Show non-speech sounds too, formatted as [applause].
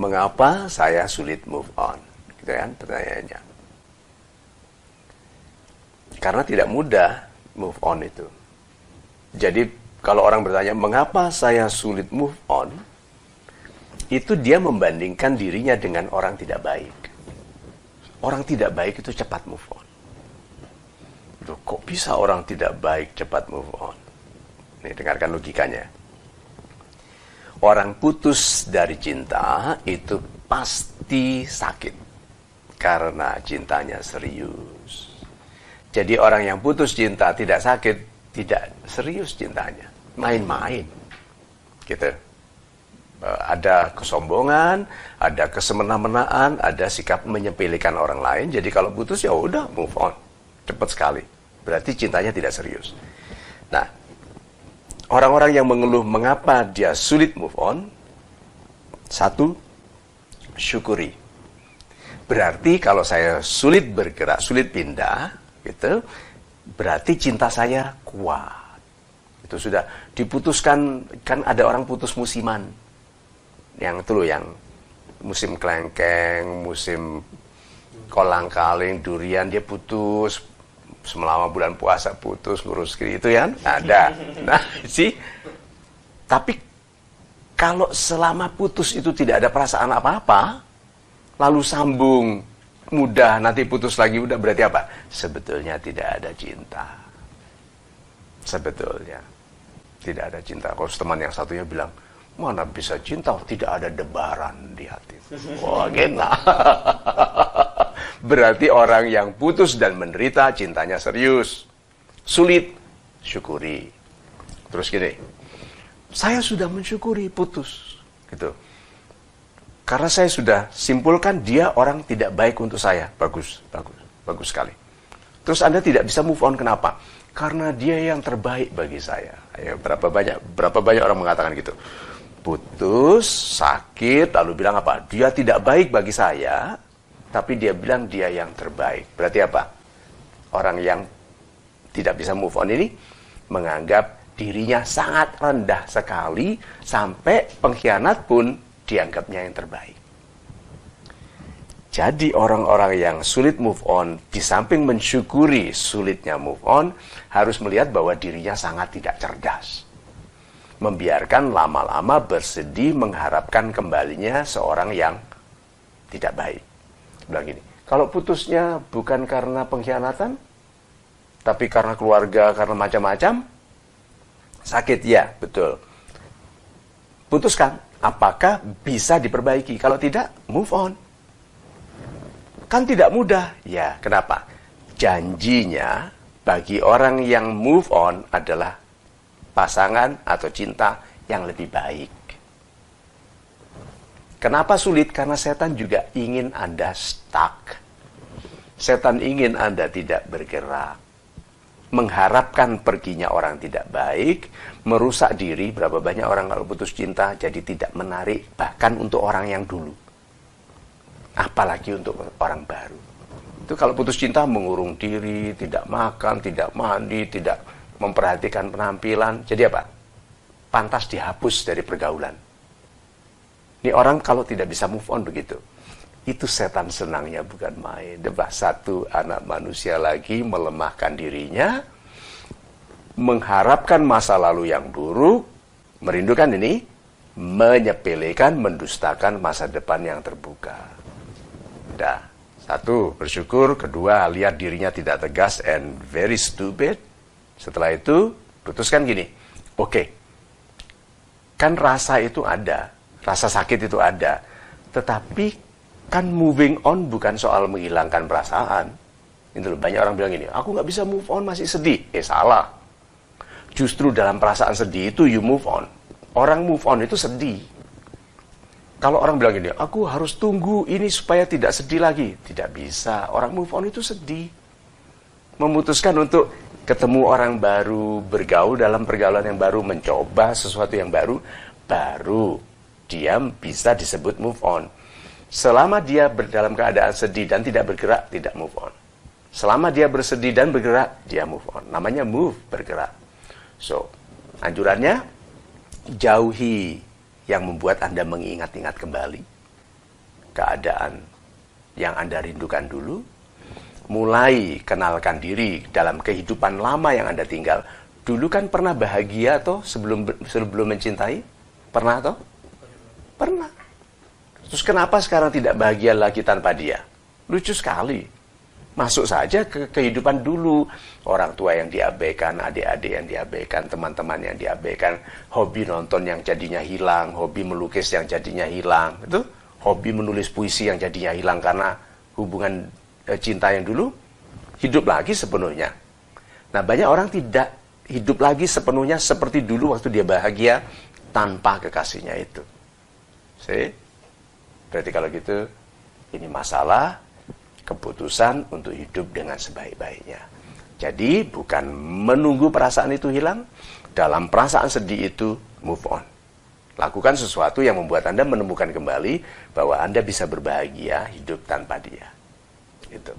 Mengapa saya sulit move on? Gitu kan pertanyaannya. Karena tidak mudah move on itu. Jadi kalau orang bertanya, mengapa saya sulit move on? Itu dia membandingkan dirinya dengan orang tidak baik. Orang tidak baik itu cepat move on. Loh, kok bisa orang tidak baik cepat move on? Nih, dengarkan logikanya. Orang putus dari cinta itu pasti sakit karena cintanya serius. Jadi orang yang putus cinta tidak sakit, tidak serius cintanya, main-main. Gitu. Eh, ada kesombongan, ada kesemena-menaan, ada sikap menyepelekan orang lain. Jadi kalau putus ya udah move on, cepat sekali. Berarti cintanya tidak serius. Nah, orang-orang yang mengeluh mengapa dia sulit move on, satu, syukuri. Berarti kalau saya sulit bergerak, sulit pindah, gitu, berarti cinta saya kuat. Itu sudah diputuskan, kan ada orang putus musiman yang itu loh yang musim kelengkeng, musim kolang kaling, durian dia putus selama bulan puasa putus ngurus kiri itu ya ada. Nah sih, tapi kalau selama putus itu tidak ada perasaan apa-apa, lalu sambung mudah nanti putus lagi udah berarti apa? Sebetulnya tidak ada cinta. Sebetulnya tidak ada cinta. Kalau teman yang satunya bilang, Mana bisa cinta tidak ada debaran di hati. Wah, gena. [laughs] Berarti orang yang putus dan menderita cintanya serius. Sulit, syukuri. Terus gini, saya sudah mensyukuri putus. Gitu. Karena saya sudah simpulkan dia orang tidak baik untuk saya. Bagus, bagus, bagus sekali. Terus Anda tidak bisa move on kenapa? Karena dia yang terbaik bagi saya. Ayo, berapa banyak berapa banyak orang mengatakan gitu putus, sakit, lalu bilang apa? Dia tidak baik bagi saya, tapi dia bilang dia yang terbaik. Berarti apa? Orang yang tidak bisa move on ini menganggap dirinya sangat rendah sekali sampai pengkhianat pun dianggapnya yang terbaik. Jadi orang-orang yang sulit move on, di samping mensyukuri sulitnya move on, harus melihat bahwa dirinya sangat tidak cerdas membiarkan lama-lama bersedih mengharapkan kembalinya seorang yang tidak baik. Bilang gini, kalau putusnya bukan karena pengkhianatan, tapi karena keluarga, karena macam-macam, sakit ya, betul. Putuskan, apakah bisa diperbaiki? Kalau tidak, move on. Kan tidak mudah. Ya, kenapa? Janjinya bagi orang yang move on adalah pasangan atau cinta yang lebih baik. Kenapa sulit? Karena setan juga ingin Anda stuck. Setan ingin Anda tidak bergerak. Mengharapkan perginya orang tidak baik, merusak diri. Berapa banyak orang kalau putus cinta jadi tidak menarik, bahkan untuk orang yang dulu. Apalagi untuk orang baru. Itu kalau putus cinta mengurung diri, tidak makan, tidak mandi, tidak memperhatikan penampilan. Jadi apa? Pantas dihapus dari pergaulan. Ini orang kalau tidak bisa move on begitu. Itu setan senangnya bukan main. Debah satu anak manusia lagi melemahkan dirinya, mengharapkan masa lalu yang buruk, merindukan ini, menyepelekan, mendustakan masa depan yang terbuka. Dah, satu, bersyukur. Kedua, lihat dirinya tidak tegas and very stupid. Setelah itu, putuskan gini, oke, okay, kan rasa itu ada, rasa sakit itu ada, tetapi kan moving on bukan soal menghilangkan perasaan. Itu loh, banyak orang bilang gini, aku nggak bisa move on masih sedih. Eh salah. Justru dalam perasaan sedih itu you move on. Orang move on itu sedih. Kalau orang bilang gini, aku harus tunggu ini supaya tidak sedih lagi. Tidak bisa. Orang move on itu sedih. Memutuskan untuk ketemu orang baru, bergaul dalam pergaulan yang baru, mencoba sesuatu yang baru, baru dia bisa disebut move on. Selama dia dalam keadaan sedih dan tidak bergerak, tidak move on. Selama dia bersedih dan bergerak, dia move on. Namanya move, bergerak. So, anjurannya, jauhi yang membuat Anda mengingat-ingat kembali keadaan yang Anda rindukan dulu, mulai kenalkan diri dalam kehidupan lama yang Anda tinggal. Dulu kan pernah bahagia atau sebelum sebelum mencintai? Pernah atau? Pernah. Terus kenapa sekarang tidak bahagia lagi tanpa dia? Lucu sekali. Masuk saja ke kehidupan dulu. Orang tua yang diabaikan, adik-adik yang diabaikan, teman-teman yang diabaikan, hobi nonton yang jadinya hilang, hobi melukis yang jadinya hilang. Itu hobi menulis puisi yang jadinya hilang karena hubungan e, cinta yang dulu hidup lagi sepenuhnya. Nah, banyak orang tidak hidup lagi sepenuhnya seperti dulu waktu dia bahagia tanpa kekasihnya itu. See? Berarti kalau gitu ini masalah keputusan untuk hidup dengan sebaik-baiknya. Jadi bukan menunggu perasaan itu hilang, dalam perasaan sedih itu move on. Lakukan sesuatu yang membuat Anda menemukan kembali bahwa Anda bisa berbahagia hidup tanpa dia. Itu.